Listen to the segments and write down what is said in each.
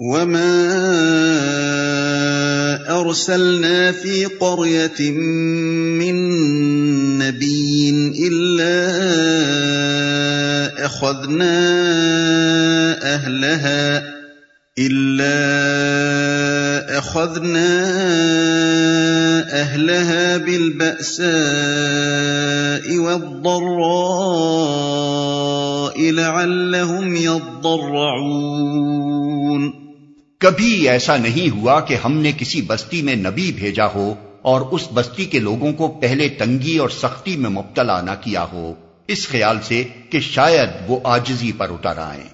وما ارسلنا في قريه من نبي الا اخذنا اهلها الا اخذنا اهلها بالباساء والضراء لعلهم يضرعون کبھی ایسا نہیں ہوا کہ ہم نے کسی بستی میں نبی بھیجا ہو اور اس بستی کے لوگوں کو پہلے تنگی اور سختی میں مبتلا نہ کیا ہو۔ اس خیال سے کہ شاید وہ آجزی پر اتر آئیں۔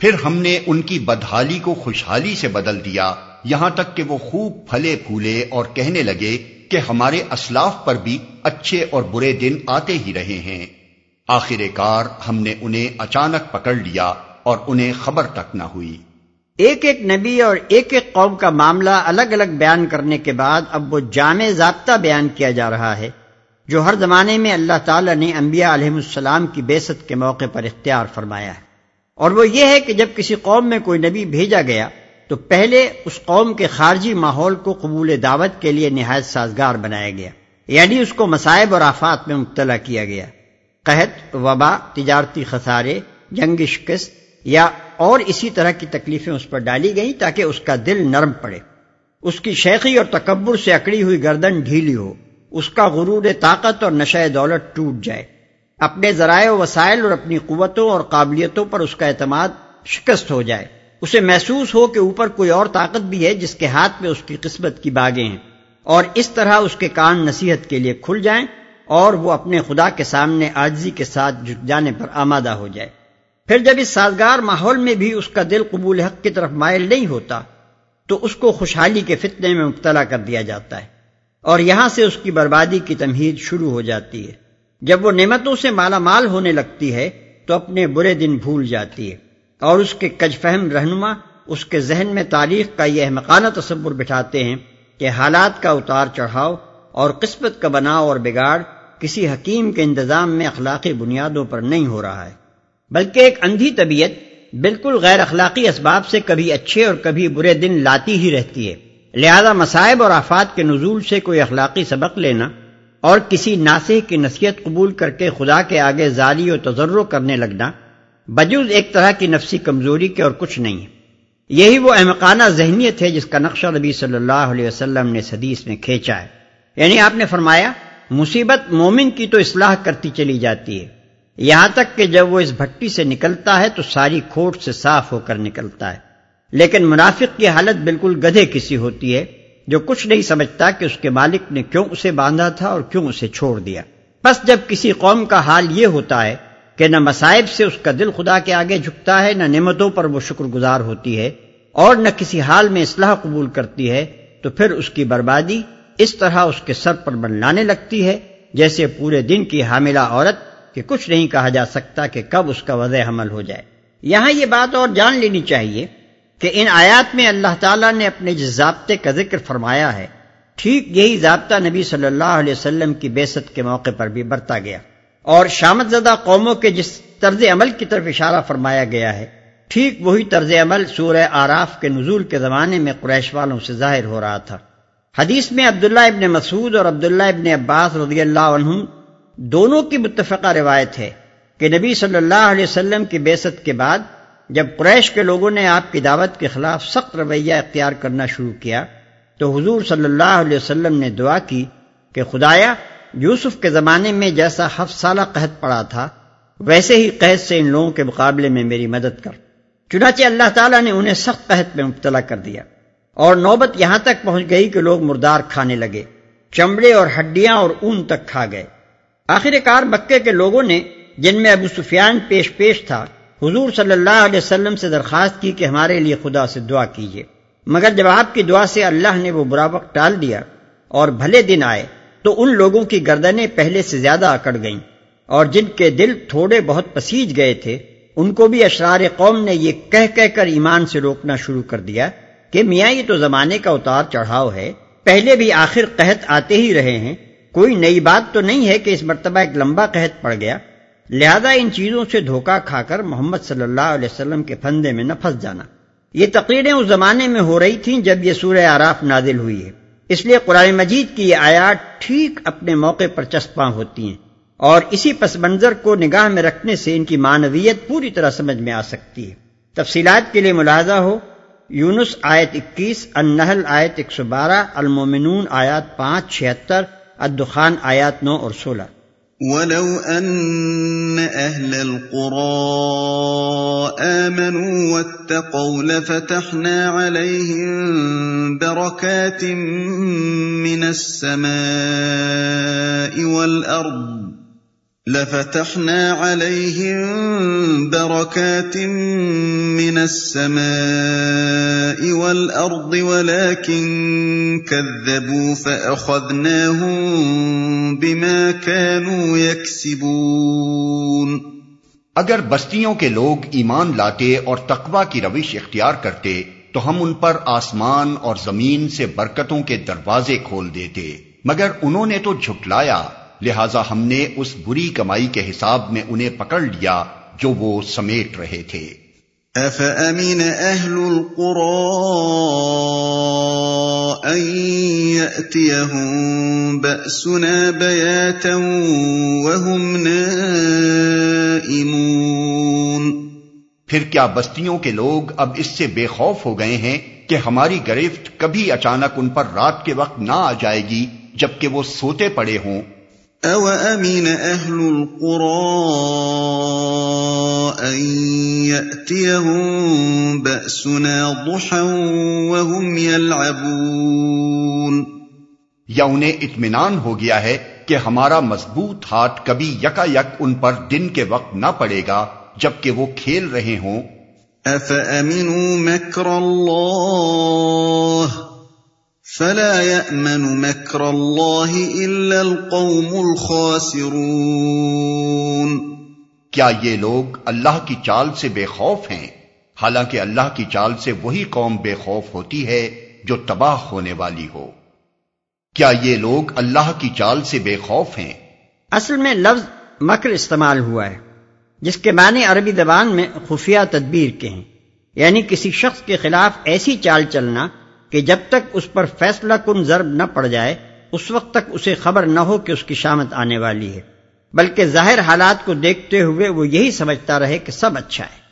پھر ہم نے ان کی بدحالی کو خوشحالی سے بدل دیا۔ یہاں تک کہ وہ خوب پھلے پھولے اور کہنے لگے کہ ہمارے اسلاف پر بھی اچھے اور برے دن آتے ہی رہے ہیں۔ آخر کار ہم نے انہیں اچانک پکڑ لیا اور انہیں خبر تک نہ ہوئی۔ ایک ایک نبی اور ایک ایک قوم کا معاملہ الگ الگ بیان کرنے کے بعد اب وہ جامع ضابطہ بیان کیا جا رہا ہے، جو ہر زمانے میں اللہ تعالی نے انبیاء علیہ السلام کی بیست کے موقع پر اختیار فرمایا ہے۔ اور وہ یہ ہے کہ جب کسی قوم میں کوئی نبی بھیجا گیا تو پہلے اس قوم کے خارجی ماحول کو قبول دعوت کے لیے نہایت سازگار بنایا گیا یعنی اس کو مسائب اور آفات میں مبتلا کیا گیا۔ قحط، وبا، تجارتی خسارے، جنگ شکست یا اور اسی طرح کی تکلیفیں اس پر ڈالی گئیں تاکہ اس کا دل نرم پڑے۔ اس کی شیخی اور تکبر سے اکڑی ہوئی گردن ڈھیلی ہو، اس کا غرور طاقت اور نشہ دولت ٹوٹ جائے۔ اپنے ذرائع و وسائل اور اپنی قوتوں اور قابلیتوں پر اس کا اعتماد شکست ہو جائے۔ اسے محسوس ہو کہ اوپر کوئی اور طاقت بھی ہے جس کے ہاتھ میں اس کی قسمت کی باغیں ہیں۔ اور اس طرح اس کے کان نصیحت کے لیے کھل جائیں اور وہ اپنے خدا کے سامنے آجزی کے ساتھ جھک جانے پر آمادہ ہو جائے۔ پھر جب اس سازگار ماحول میں بھی اس کا دل قبول حق کی طرف مائل نہیں ہوتا، تو اس کو خوشحالی کے فتنے میں مبتلا کر دیا جاتا ہے۔ اور یہاں سے اس کی بربادی کی تمہید شروع ہو جاتی ہے۔ جب وہ نعمتوں سے مالا مال ہونے لگتی ہے تو اپنے برے دن بھول جاتی ہے اور اس کے کج فہم رہنما، اس کے ذہن میں تاریخ کا یہ احمقانہ تصور بٹھاتے ہیں کہ حالات کا اتار چڑھاؤ اور قسمت کا بناؤ اور بگاڑ کسی حکیم کے انتظام میں اخلاقی بنیادوں پر نہیں ہو رہا ہے۔ بلکہ ایک اندھی طبیعت بالکل غیر اخلاقی اسباب سے کبھی اچھے اور کبھی برے دن لاتی ہی رہتی ہے۔ لہذا مسائب اور آفات کے نزول سے کوئی اخلاقی سبق لینا اور کسی ناسے کی نصیحت قبول کر کے خدا کے آگے زاری و تجرو کرنے لگنا بجوز ایک طرح کی نفسی کمزوری کے اور کچھ نہیں۔ ہے یہی وہ احمقانہ ذہنیت ہے جس کا نقشہ نبی صلی اللہ علیہ وسلم نے حدیث میں کھینچا ہے۔ یعنی آپ نے فرمایا، مصیبت مومن کی تو اصلاح کرتی چلی جاتی ہے۔ یہاں تک کہ جب وہ اس بھٹی سے نکلتا ہے تو ساری کھوٹ سے صاف ہو کر نکلتا ہے۔ لیکن منافق کی حالت بالکل گدھے کسی ہوتی ہے۔ جو کچھ نہیں سمجھتا کہ اس کے مالک نے کیوں اسے باندھا تھا اور کیوں اسے چھوڑ دیا۔ بس جب کسی قوم کا حال یہ ہوتا ہے کہ نہ مسائب سے اس کا دل خدا کے آگے جھکتا ہے، نہ نعمتوں پر وہ شکر گزار ہوتی ہے اور نہ کسی حال میں اصلاح قبول کرتی ہے، تو پھر اس کی بربادی اس طرح اس کے سر پر بنلانے لگتی ہے، جیسے پورے دن کی حاملہ عورت کہ کچھ نہیں کہا جا سکتا کہ کب اس کا وضع حمل ہو جائے۔ یہاں یہ بات اور جان لینی چاہیے کہ ان آیات میں اللہ تعالیٰ نے اپنے جس ضابطے کا ذکر فرمایا ہے، ٹھیک یہی ضابطہ نبی صلی اللہ علیہ وسلم کی بیست کے موقع پر بھی برتا گیا۔ اور شامت زدہ قوموں کے جس طرز عمل کی طرف اشارہ فرمایا گیا ہے، ٹھیک وہی طرز عمل سورہ آراف کے نزول کے زمانے میں قریش والوں سے ظاہر ہو رہا تھا۔ حدیث میں عبداللہ ابن مسعود اور عبداللہ ابن عباس رضی اللہ عنہ دونوں کی متفقہ روایت ہے کہ نبی صلی اللہ علیہ وسلم کی بیست کے بعد جب قریش کے لوگوں نے آپ کی دعوت کے خلاف سخت رویہ اختیار کرنا شروع کیا، تو حضور صلی اللہ علیہ وسلم نے دعا کی کہ خدایا، یوسف کے زمانے میں جیسا ہفت سالہ قحط پڑا تھا، ویسے ہی قحط سے ان لوگوں کے مقابلے میں میری مدد کر۔ چنانچہ اللہ تعالیٰ نے انہیں سخت قحط میں مبتلا کر دیا۔ اور نوبت یہاں تک پہنچ گئی کہ لوگ مردار کھانے لگے، چمڑے اور ہڈیاں اور اون تک کھا گئے۔ آخر کار مکے کے لوگوں نے، جن میں ابو سفیان پیش پیش تھا حضور صلی اللہ علیہ وسلم سے درخواست کی کہ ہمارے لیے خدا سے دعا کیجیے۔ مگر جب آپ کی دعا سے اللہ نے وہ برا وقت ٹال دیا اور بھلے دن آئے، تو ان لوگوں کی گردنیں پہلے سے زیادہ اکڑ گئیں۔ اور جن کے دل تھوڑے بہت پسیج گئے تھے، ان کو بھی اشرار قوم نے یہ کہہ کہہ کر ایمان سے روکنا شروع کر دیا کہ میاں، یہ تو زمانے کا اتار چڑھاؤ ہے، پہلے بھی آخر قحط آتے ہی رہے ہیں۔ کوئی نئی بات تو نہیں ہے کہ اس مرتبہ ایک لمبا قحط پڑ گیا۔ لہذا ان چیزوں سے دھوکہ کھا کر محمد صلی اللہ علیہ وسلم کے پھندے میں نہ پھنس جانا۔ یہ تقریریں اس زمانے میں ہو رہی تھیں جب یہ سورہ آراف نازل ہوئی ہے۔ اس لیے قرآن مجید کی یہ آیات ٹھیک اپنے موقع پر چسپاں ہوتی ہیں اور اسی پس منظر کو نگاہ میں رکھنے سے ان کی معنویت پوری طرح سمجھ میں آ سکتی ہے۔ تفصیلات کے لیے ملاحظہ ہو، یونس آیت اکیس، النحل آیت ایک سو بارہ، المومنون آیات پانچ، چھہتر، الدخان آیات نو اور سولہ۔ ولو ان اهل القرى امنوا واتقوا لفتحنا عليهم بركات من السماء والارض لفتحنا عليهم بركات من السماء والأرض، ولكن كذبوا فأخذناهم بما كانوا يكسبون۔ اگر بستیوں کے لوگ ایمان لاتے اور تقوی کی روش اختیار کرتے، تو ہم ان پر آسمان اور زمین سے برکتوں کے دروازے کھول دیتے۔ مگر انہوں نے تو جھٹلایا۔ لہذا ہم نے اس بری کمائی کے حساب میں انہیں پکڑ لیا جو وہ سمیٹ رہے تھے۔ أَهْلُ الْقُرَىٰ بَأْسُنَا بَيَاتًا وَهُمْ نَائِمُونَ۔ پھر کیا بستیوں کے لوگ اب اس سے بے خوف ہو گئے ہیں کہ ہماری گرفت کبھی اچانک ان پر رات کے وقت نہ آ جائے گی جبکہ وہ سوتے پڑے ہوں؟ أَهْلُ الْقُرَىٰ أَن يَأْتِيَهُم بَأْسُنَا ضُحًى وَهُمْ يَلْعَبُونَ یا انہیں اطمینان ہو گیا ہے کہ ہمارا مضبوط ہاتھ کبھی یکا یک ان پر دن کے وقت نہ پڑے گا جبکہ وہ کھیل رہے ہوں۔ أَفَأَمِنُوا مَكْرَ اللَّهِ؟ فلا يأمن مكر الله إلا القوم الخاسرون. کیا یہ لوگ اللہ کی چال سے بے خوف ہیں؟ حالانکہ اللہ کی چال سے وہی قوم بے خوف ہوتی ہے جو تباہ ہونے والی ہو۔ کیا یہ لوگ اللہ کی چال سے بے خوف ہیں؟ اصل میں لفظ مکر استعمال ہوا ہے جس کے معنی عربی زبان میں خفیہ تدبیر کے ہیں یعنی کسی شخص کے خلاف ایسی چال چلنا کہ جب تک اس پر فیصلہ کن ضرب نہ پڑ جائے، اس وقت تک اسے خبر نہ ہو کہ اس کی شامت آنے والی ہے۔ بلکہ ظاہر حالات کو دیکھتے ہوئے وہ یہی سمجھتا رہے کہ سب اچھا ہے۔